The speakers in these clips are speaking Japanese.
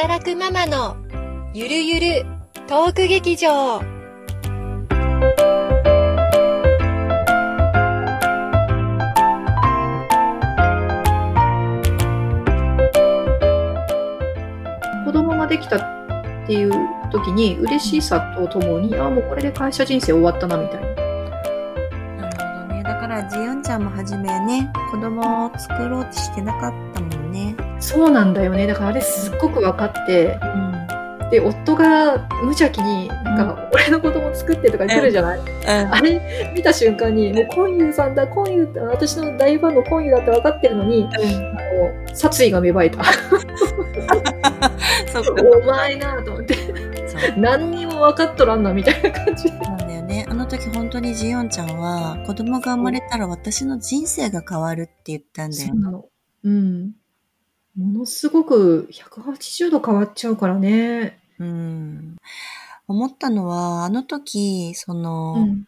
働くママのゆるゆるトーク劇場子供ができたっていう時に嬉しさとともに、あもうこれで会社人生終わったなみたいな。なるほどね。だから、ジヨンちゃんもはじめね、子供を作ろうとしてなかったもんね。そうなんだよね。だからあれすっごく分かって、うん。で、夫が無邪気に、なんか、俺の子供作ってとか来るじゃない、あれ見た瞬間に、もうコンユーさんだ、コンユーって、私の大ファンのコンユーだって分かってるのに、もう殺意が芽生えた。お前なと思って、何にも分かっとらんな、みたいな感じ。なんだよね。あの時本当にジヨンちゃんは、子供が生まれたら私の人生が変わるって言ったんだよそう。なの。うん。ものすごく180度変わっちゃうからね。うん。思ったのは、あの時、その、うん。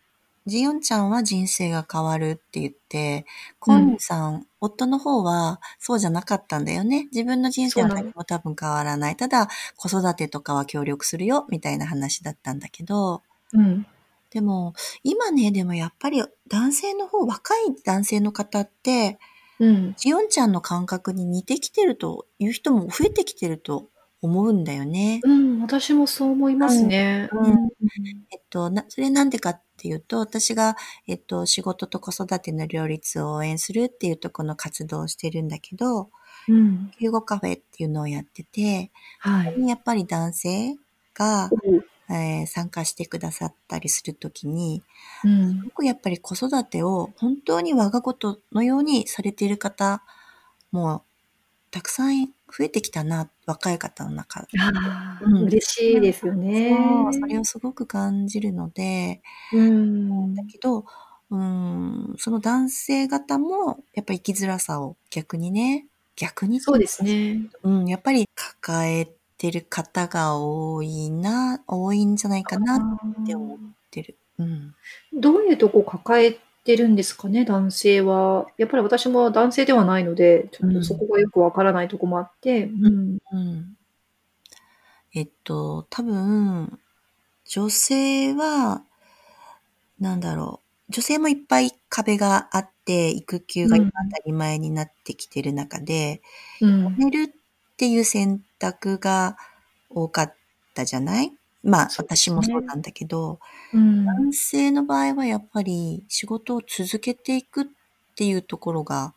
ジヨンちゃんは人生が変わるって言って、コンユさん、夫の方はそうじゃなかったんだよね。自分の人生は何も多分変わらない。ただ、子育てとかは協力するよ、みたいな話だったんだけど、うん。でも、今ね、でもやっぱり男性の方、若い男性の方って、うん。ジヨンちゃんの感覚に似てきてるという人も増えてきてると思うんだよね。うん、私もそう思いますね。うんえっと、な、それなんでかっていうと、私が、えっと、仕事と子育ての両立を応援するっていうところの活動をしてるんだけど、うん。救護カフェっていうのをやってて、はい。やっぱり男性が、うんえー参加してくださったりするときに、うん。僕やっぱり子育てを本当に我がことのようにされている方もたくさん増えてきたな、若い方の中。ああ、うん嬉しいですよね。そうそれをすごく感じるので、うん。だけど、うーん、その男性方も、やっぱり生きづらさを逆にね、逆にそうです。ね。うん、やっぱり抱えてる方が多いな、多いんじゃないかなって思ってる。うん。どういうとこ抱えてるんですかね、男性は。やっぱり私も男性ではないので、ちょっとそこがよくわからないとこもあって、うん。うん。えっと、多分、女性は、なんだろう。女性もいっぱい壁があって、育休が今当たり前になってきてる中で、うん。寝るっていう選択が多かったじゃない？まあ、そうですね私もそうなんだけど、うん。男性の場合はやっぱり仕事を続けていくっていうところが、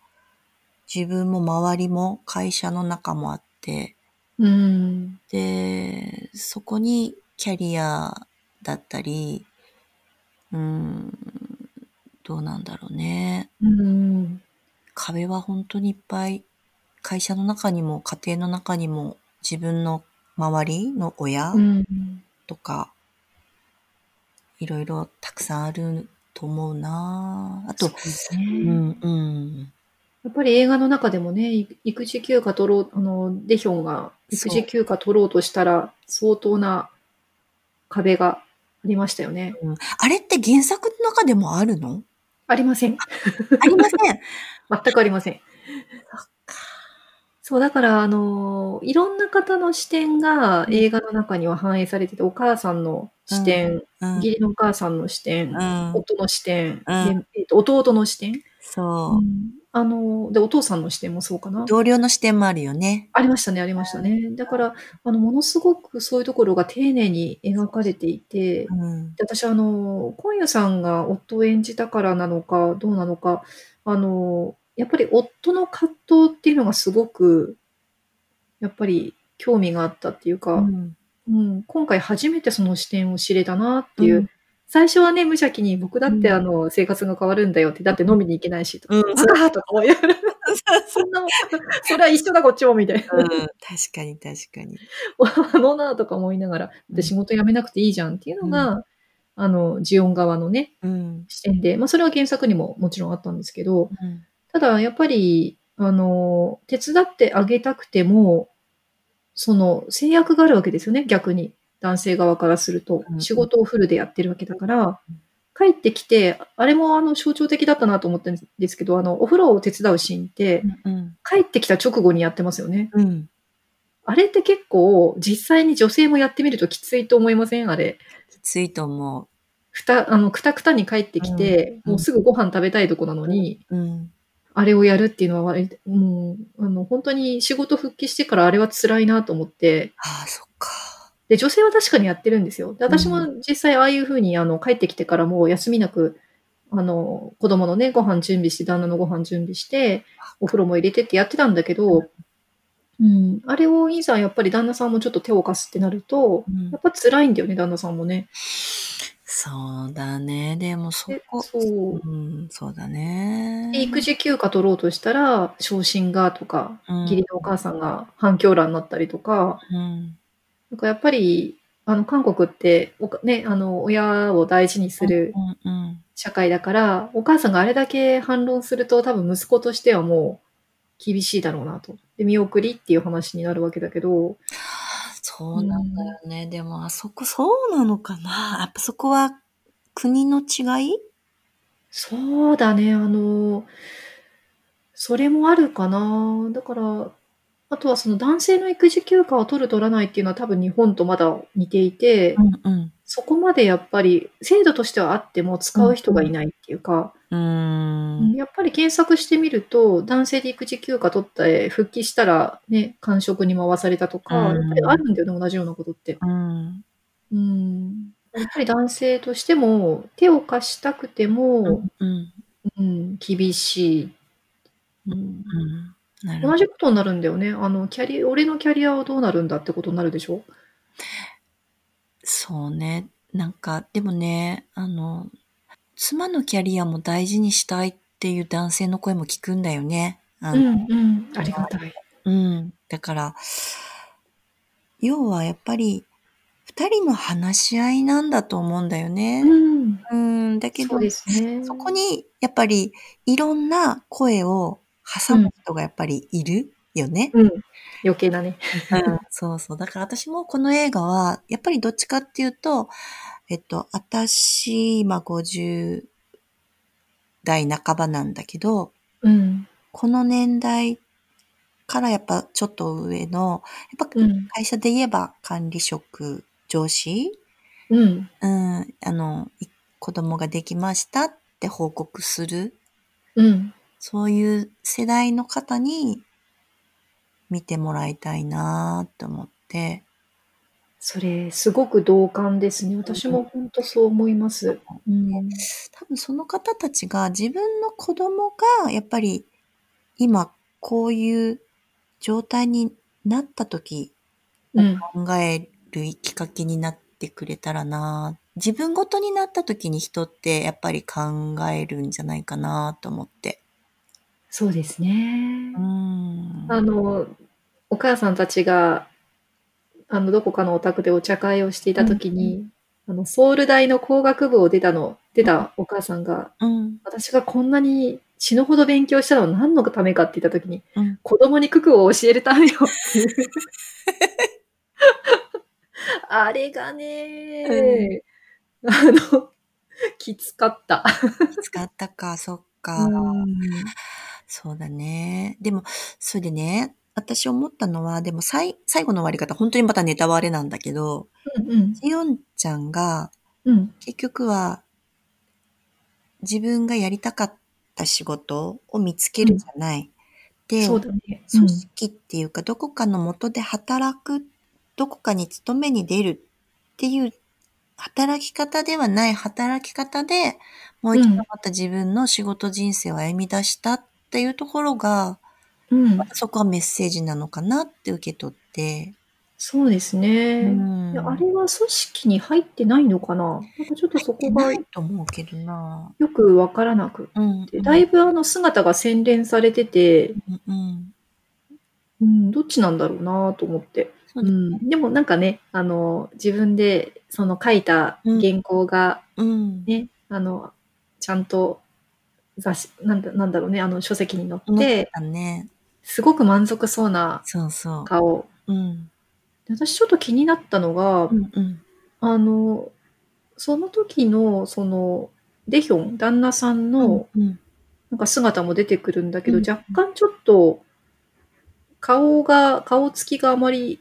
自分も周りも会社の中もあって、うん。で、そこにキャリアだったり、うーん、どうなんだろうね。うん。壁は本当にいっぱい、会社の中にも家庭の中にも自分の周りの親うん。とか、いろいろたくさんあると思うなあとそう、ですうね。ん、うん。やっぱり映画の中でもね、い育児休暇取ろう、あの、デヒョンが育児休暇取ろうとしたら、相当な壁がありましたよね。うんあれって原作の中でもあるの？ありません。ありません。全くありません。そう、だから、あの、いろんな方の視点が映画の中には反映されてて、お母さんの視点、うん。義理のお母さんの視点、うん。夫の視点、うんでえっと弟の視点、そう。あの、で、お父さんの視点もそうかな？同僚の視点もあるよね。ありましたね、ありましたね。だから、あの、ものすごくそういうところが丁寧に描かれていて、うん。で私、あの、今夜さんが夫を演じたからなのか、どうなのか、あの、やっぱり夫の葛藤っていうのがすごく、やっぱり興味があったっていうか、うん。うん、今回初めてその視点を知れたなっていう。うん。最初はね、無邪気に僕だってうん。あの、生活が変わるんだよって、だって飲みに行けないし、とか、うん。バカとか思いながら、そんなもん、それは一緒だこっちも、みたいな。うん、確かに確かに。あのなとか思いながら、で仕事辞めなくていいじゃんっていうのが、あの、ジオン側のね、うん。視点で、まあそれは原作にももちろんあったんですけど、うんただやっぱり、あの、手伝ってあげたくても、その制約があるわけですよね、逆に。男性側からするとう。ん仕事をフルでやってるわけだから、帰ってきて、あれもあの象徴的だったなと思ったんですけど、あの、お風呂を手伝うシーンって、うん。帰ってきた直後にやってますよね。うん。あれって結構、実際に女性もやってみるときついと思いません？あれ。きついと思う。ふた、あの、くたくたに帰ってきて、うんもうすぐご飯食べたいとこなのに、うん。あれをやるっていうのはもう、あの、本当に仕事復帰してからあれは辛いなと思って、ああ、そっか。で、女性は確かにやってるんですよ。で私もう実際ああいうふうに、あの、帰ってきてからもう休みなく、あの、子供のね、ご飯準備して、旦那のご飯準備して、お風呂も入れてってやってたんだけど、うん、あれをいざやっぱり旦那さんもちょっと手を貸すってなると、うんやっぱ辛いんだよね、旦那さんもね。そうだね。でもそでこ、そう。うん、そうだね。で育児休暇取ろうとしたら、昇進がとか、うん義理のお母さんが反響欄になったりとか、うん。なんかやっぱり、あの、韓国って、おかね、あの、親を大事にするうんうん。社会だから、お母さんがあれだけ反論すると、多分息子としてはもう厳しいだろうなと。で、見送りっていう話になるわけだけど、そうなんだよね。でも、あそこ、そうなのかな？やっぱそこは国の違い？そうだね、あの、それもあるかな。だから、あとはその男性の育児休暇を取る取らないっていうのは多分日本とまだ似ていて、うんうん。そこまでやっぱり制度としてはあっても使う人がいないっていうか、うーん。やっぱり検索してみると、男性で育児休暇取って復帰したらね、間食に回されたとか、うんやっぱりあるんだよね、同じようなことって。うん。うん。やっぱり男性としても、手を貸したくても、うん。うん、厳しい。うんうん。なるほど。同じことになるんだよね。あの、キャリ、俺のキャリアはどうなるんだってことになるでしょ？そうね。なんか、でもね、あの、妻のキャリアも大事にしたいっていう男性の声も聞くんだよね。あのうん、うん。ありがたい。うん。だから、要はやっぱり、二人の話し合いなんだと思うんだよね。うん。うん。だけどそう、ですね。そこに、やっぱり、いろんな声を挟む人がやっぱりいるよね。うん。余計なね。うん、そうそう。だから私もこの映画は、やっぱりどっちかっていうと、えっと、私、今50代半ばなんだけど、うん。この年代からやっぱちょっと上の、やっぱうん。会社で言えば管理職、上司、うん。うん、あの、い子供ができましたって報告する、うん。そういう世代の方に見てもらいたいなと思って、それ、すごく同感ですね。私も本当そう思います。うん。多分その方たちが自分の子供がやっぱり今こういう状態になった時うん。考えるきっかけになってくれたらな自分ごとになった時に人ってやっぱり考えるんじゃないかなと思って。そうですねう。ん。あの、お母さんたちが、あの、どこかのお宅でお茶会をしていたときに、あの、ソウル大の工学部を出たの、出たお母さんが、うん。私がこんなに死ぬほど勉強したのは何のためかって言ったときに、うん。子供に九九を教えるためよっていう。あれがね、あの、きつかった。使ったか、そっか。そうだね。でも、それでね、私思ったのは、でも最最後の終わり方、本当にまたネタバレなんだけど、うんうん。ジヨンちゃんがうん。結局は自分がやりたかった仕事を見つけるじゃない。で、そうだね。組織っていうか、どこかの元で働く、どこかに勤めに出るっていう働き方ではない働き方で、もう一度また自分の仕事人生を歩み出したっていうところが、うん。またそこはメッセージなのかなって受け取って。そうですね。うんいやあれは組織に入ってないのかななんかちょっとそこがないと思うけどな。よくわからなくうん。て、だいぶあの姿が洗練されてて、うんうん。うん、どっちなんだろうなと思って。そうだうん、でもなんかね、あの、自分でその書いた原稿がうん。ね、あの、ちゃんと雑誌、なんだなんだろうね、あの書籍に載ってて、たね。すごく満足そうなそうそう。顔。うん。で私ちょっと気になったのが、うんうん。あの、その時の、その、デヒョン、旦那さんの、うん、なんか姿も出てくるんだけど、うん若干ちょっと、顔が、顔つきがあまり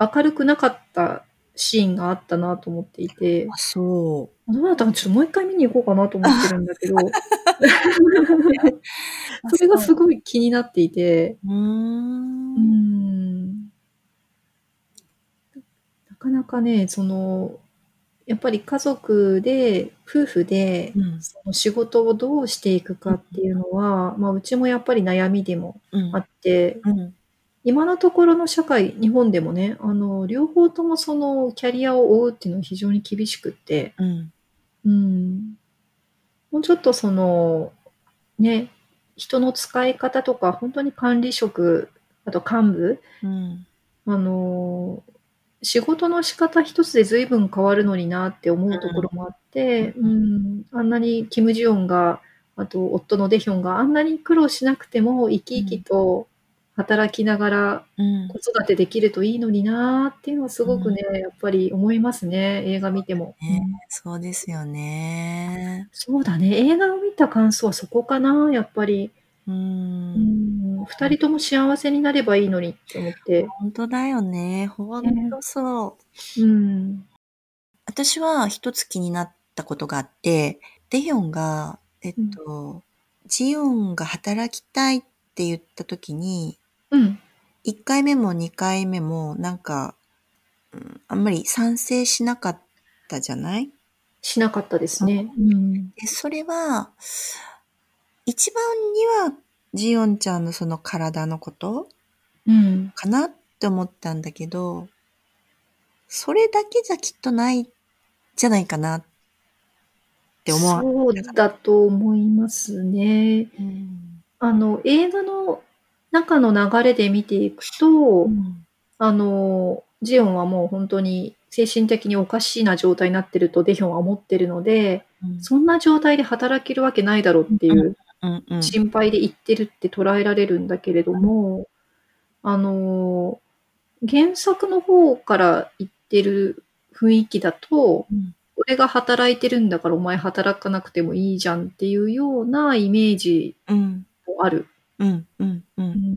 明るくなかったシーンがあったなと思っていて。あ、そう。どうだったかちょっともう一回見に行こうかなと思ってるんだけど。それがすごい気になっていて。うーん。なかなかね、その、やっぱり家族で、夫婦で、うん。その仕事をどうしていくかっていうのは、まあ、うちもやっぱり悩みでもうん。あって、うん。今のところの社会、日本でもね、あの、両方ともそのキャリアを追うっていうのは非常に厳しくって。うん。うん。もうちょっとその、ね、人の使い方とか、ほんとに管理職、あと幹部うん。あの、仕事の仕方一つで随分変わるのになって思うところもあって、うん。うん、あんなにキム・ジヨンが、あと夫のデヒョンがあんなに苦労しなくても生き生きと働きながらうん。子育てできるといいのになっていうのはすうん。ごくね、やっぱり思いますね、映画見ても。うね、ん。そうですよね。そうだね、映画を見た感想はそこかな、やっぱり。うー。うんん、二うん。人とも幸せになればいいのにって思って。ほんとだよね。ほんね。とそう。うん。私は一つ気になったことがあって、デヒョンが、えっうん。と、ジヨンが働きたいって言った時にうん。1回目も2回目もなんか、うん、あんまり賛成しなかったじゃない？しなかったですうん。ね。うん。で、それは、一番にはジヨンちゃんのその体のこと？うん。かなって思ったんだけど、それだけじゃきっとないじゃないかなって思わそうなかった？だと思いますね。うん。あの、映画の中の流れで見ていくうと、ん。あの、ジヨンはもうほんとに精神的におかしな状態になってるとデヒョンは思ってるので、うん。そんな状態で働けるわけないだろううんっていう。心配で言ってるって捉えられるんだけれども、あの、原作の方から言ってる雰囲気だと、うん。俺が働いてるんだからお前働かなくてもいいじゃんっていうようなイメージうん。もある。うんうんう。うんん。うん。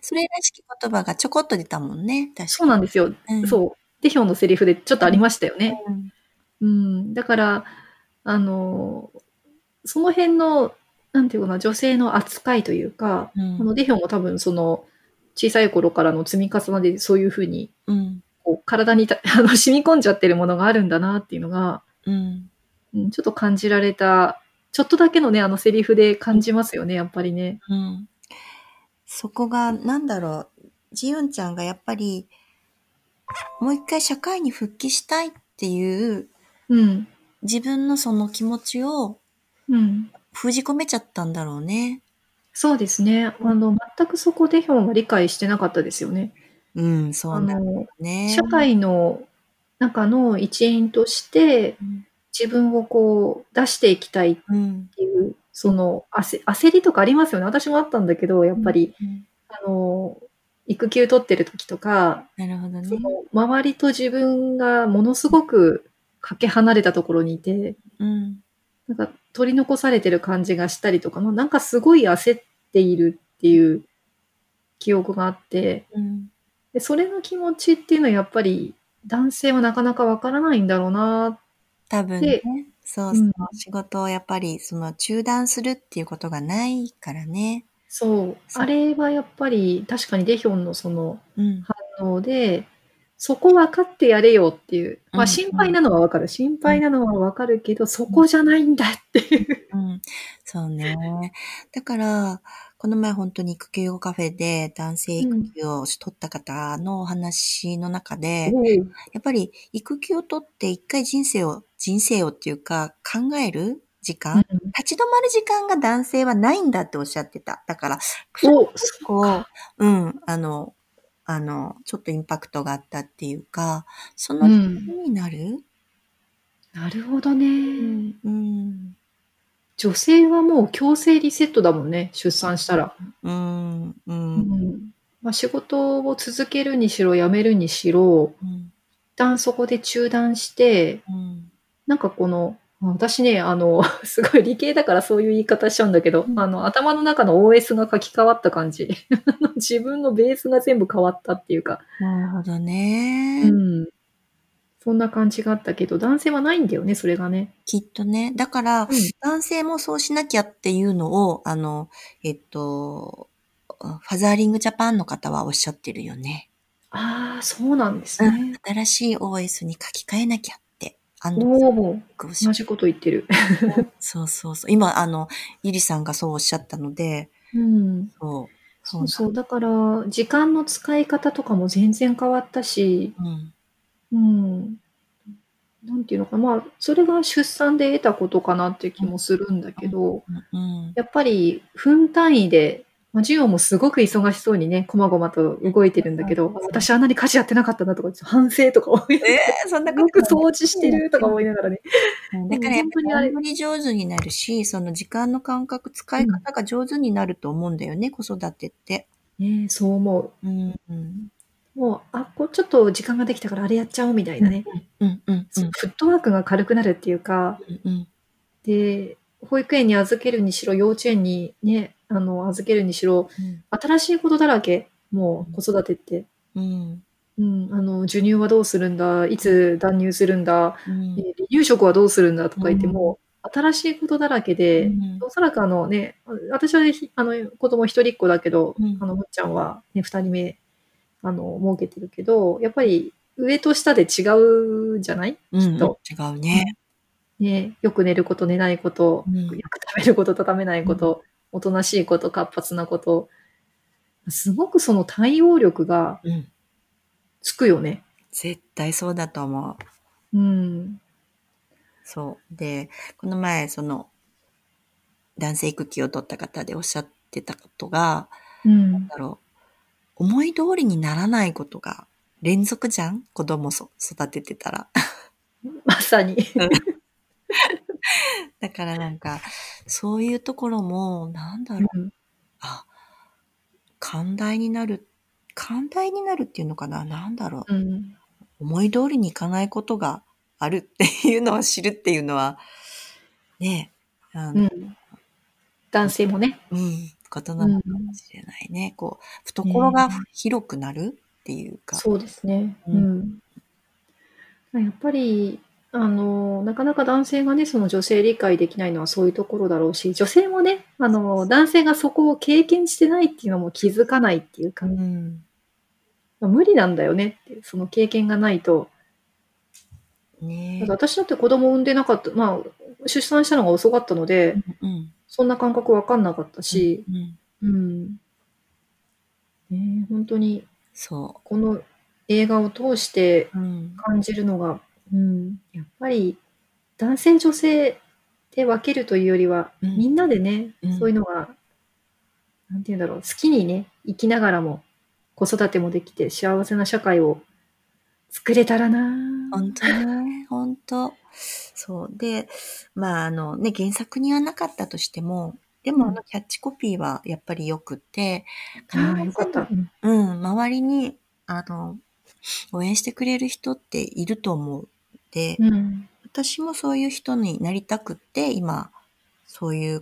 それらしき言葉がちょこっと出たもんね、確そうなんですよ。うん。そう。デヒョンのセリフでちょっとありましたよね。うん。うん。だから、あの、その辺の、なんていうかな、女性の扱いというか、うん。あの、デヒョンも多分その、小さい頃からの積み重ねでそういう風に、うん。こう体にた あの、染み込んじゃってるものがあるんだなっていうのが、うん。うん、ちょっと感じられた、ちょっとだけのね、あのセリフで感じますよね、やっぱりね。うん。そこがなんだろう、ジヨンちゃんがやっぱりもう一回社会に復帰したいっていううん。自分のその気持ちをうん。封じ込めちゃったんだろうね。そうですね。あの、全くそこデヒョンは理解してなかったですよね。うん、そあうなんだの、ね。社会の中の一員としてうん。自分をこう出していきたいっうん。ていう、その、あせ焦りとかありますよね。私もあったんだけど、やっうんぱり、うん。あの、育休取ってる時とか、なるほどね。その、周りと自分がものすごくかけ離れたところにいて、うん。なんか取り残されてる感じがしたりとか、ま、なんかすごい焦っているっていう記憶があって、うん。で、それの気持ちっていうのはやっぱり男性はなかなかわからないんだろうな多分ね。そうそう。うん。仕事をやっぱりその中断するっていうことがないからね。そう。そあれはやっぱり確かにデヒョンのそのうん。反応で、そこ分かってやれよっていう、ま、うんうん。心配なのはわかる。心うん。配なのはわかるけど、そうん。こじゃないんだっていう。うん。そうね。だから、この前ほんとに育休後カフェで男性育うん。休を取った方のお話の中で、おお。やっぱり育休を取って一回人生を人生をっていうか、考える時う間、ん。立ち止まる時間が男性はないんだっておっしゃってた。だから、それお、結構、そっか。うん、あのあの、ちょっとインパクトがあったっていうか、そうのん。になる？なるほどうね。ん、うん。女性はもう強制リセットだもんね、出産したら。うん、う。うんん。ま、仕事を続けるにしろ辞めるにしろ、うん。一旦そこで中断して、うん。なんかこの、私ね、あの、すごい理系だからそういう言い方しちゃうんだけど、あの、頭の中の OS が書き換わった感じ。自分のベースが全部変わったっていうか。なるほどね。うん。そんな感じがあったけど、男性はないんだよね、それがね。きっとね。だから、うん、男性もそうしなきゃっていうのを、あの、えっと、ファザーリングジャパンの方はおっしゃってるよね。ああ、そうなんですね、うん。新しい OS に書き換えなきゃって。あの、同じこと言ってる。そうそうそう。今、あの、ゆりさんがそうおっしゃったので、うん、そう。そうそう。だから、時間の使い方とかも全然変わったし、うん。うん。なんていうのかな、まあ、それが出産で得たことかなって気もするんだけど、うん、やっぱり分単位でまあ、ジオもすごく忙しそうにね、こまごまと動いてるんだけど、私あんなに家事やってなかったなとか、反省とか思いながら、えー、そんなよく掃除してるとか思いながらね。だからやっぱりあれ、り上手になるし、その時間の感覚、使い方が上手になると思うんだよね、うん、子育てって。ねそう思う。うん、うんもう、あ、こうちょっと時間ができたからあれやっちゃおうみたいなね。うんうん、フットワークが軽くなるっていうか、うんうん、で、保育園に預けるにしろ、幼稚園にね、あの、預けるにしろ、うん、新しいことだらけ、もう子育てって。うん。うん、あの、授乳はどうするんだ、いつ断乳するんだ、うん、離乳食はどうするんだとか言っても、新しいことだらけで、うん、おそらくあのね、私はあの子供一人っ子だけど、うん、あの、むっちゃんはね、二人目、あの、設けてるけど、やっぱり上と下で違うじゃない、きっと。違うね。ね、よく寝ること、寝ないこと、よく食べること、食べないこと、おとなしいこと、活発なこと、すごくその対応力がつくよね。うん、絶対そうだと思う。うん。そう。で、この前、その、男性育休を取った方でおっしゃってたことが、うん、なんだろう、思い通りにならないことが連続じゃん？子供そ育ててたら。まさに。だからなんか、そういうところも、なんだろう。うん、あ、寛大になる、寛大になるっていうのかな？なんだろう、うん、思い通りにいかないことがあるっていうのを知るっていうのは、ねあの、うん、男性もね。うん、ことなのかもしれないね。こう、懐が広くなるっていうか。そうですね。うん。やっぱり、あの、なかなか男性がね、その女性理解できないのはそういうところだろうし、女性もね、あの、男性がそこを経験してないっていうのも気づかないっていうか、うん、まあ、無理なんだよねってその経験がないと。ね私だって子供産んでなかった、まあ、出産したのが遅かったので、うんうん、そんな感覚わかんなかったし、うん、うん、ね、本当に、そう。この映画を通して感じるのが、うん、やっぱり男性女性で分けるというよりは、うん、みんなでね、うん、そういうのが、なんて言うんだろう、好きにね、生きながらも、子育てもできて幸せな社会を作れたらな本当ね、本当そう。で、まあ、あのね、原作にはなかったとしても、でも、あの、キャッチコピーはやっぱり良くて、ああ、よかった。うん、周りに、あの、応援してくれる人っていると思う。で、うん、私もそういう人になりたくって、今、そういう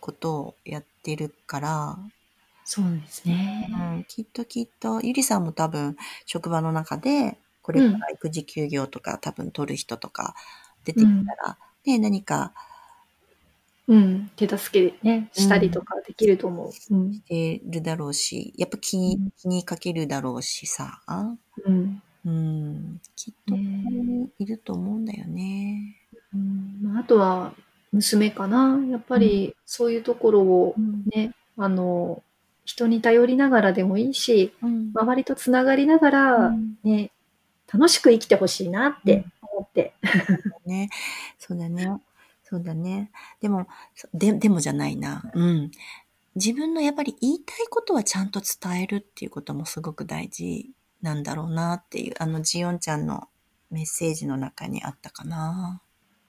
ことをやってるから、うん、そうですね、うん。きっときっと、ゆりさんも多分、職場の中で、これから育児休業とか、多分取る人とか出てきたら、ね、何か、うん、手助けね、したりとかできると思う。うん、してるだろうし、やっぱ気に、気にかけるだろうしさ。うん。うん、きっといると思うんだよね。うん。まあ、あとは娘かな。やっぱりそういうところをね、うん、あの、人に頼りながらでもいいし、うん、周りとつながりながら、ね、楽しく生きてほしいなって思って。ね、そうだね。そうだね。でも、で、でもじゃないな。うん。自分のやっぱり言いたいことはちゃんと伝えるっていうこともすごく大事なんだろうなっていう、あの、ジオンちゃんのメッセージの中にあったかな。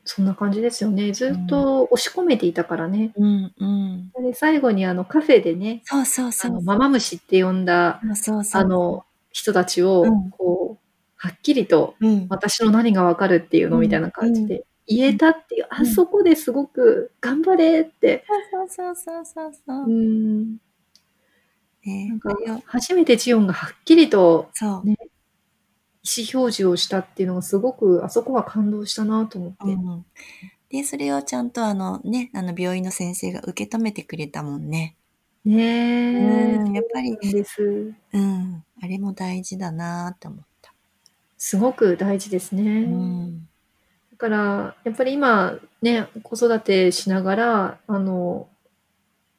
そんな感じですよね。ずっと押し込めていたからね。うんうん。で、最後にあのカフェでね、そうそうそう。ママ虫って呼んだ、そうそうあの、人たちを、こう、はっきりと、私の何がわかるっていうのみたいな感じで言えたっていう、あそこですごく頑張れって。そうそうそうそうそう。うん。ね、なんか初めてジオンがはっきりと、ね、意思表示をしたっていうのがすごくあそこは感動したなと思って。うん、で、それをちゃんとあのね、あの病院の先生が受け止めてくれたもんね。ねえ、うん、やっぱり、です。うん、あれも大事だなって思った。すごく大事ですね。うん、だから、やっぱり今、ね、子育てしながら、あの、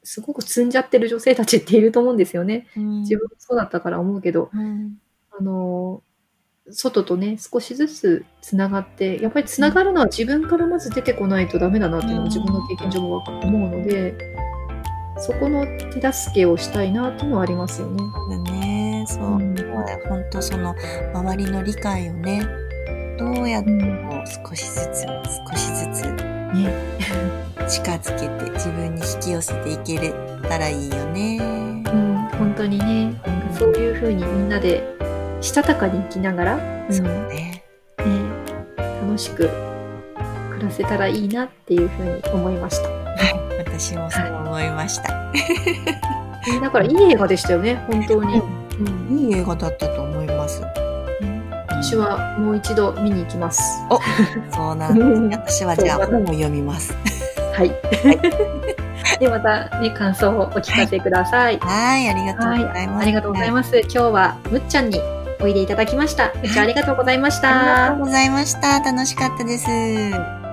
すごく積んじゃってる女性たちっていると思うんですよね。うん、自分もそうだったから思うけど、うん、あの、外とね、少しずつつながって、やっぱりつながるのは自分からまず出てこないとダメだなっていうのが自分の経験上も思うので、そこの手助けをしたいなっていうのはありますよね。だね。そう。うん、本当その周りの理解をね、どうやっても少しずつ、少しずつ、ね、近づけて自分に引き寄せていけれたらいいよね。うん、本当にね、なんかそういうふうにみんなでしたたかに生きながら、うん、そうねね楽しく暮らせたらいいなっていうふうに思いました。はい、私もそう思いました。はい、だからいい映画でしたよね、本当に。うん、いい映画だったと思います。私はもう一度見に行きます。お、そうなんです。私はじゃあ本を読みます。はい。で、またね、感想をお聞かせください。はい、ありがとうございます。ありがとうございます。今日はむっちゃんにおいでいただきました。むっちゃんありがとうございました。ありがとうございました。楽しかったです。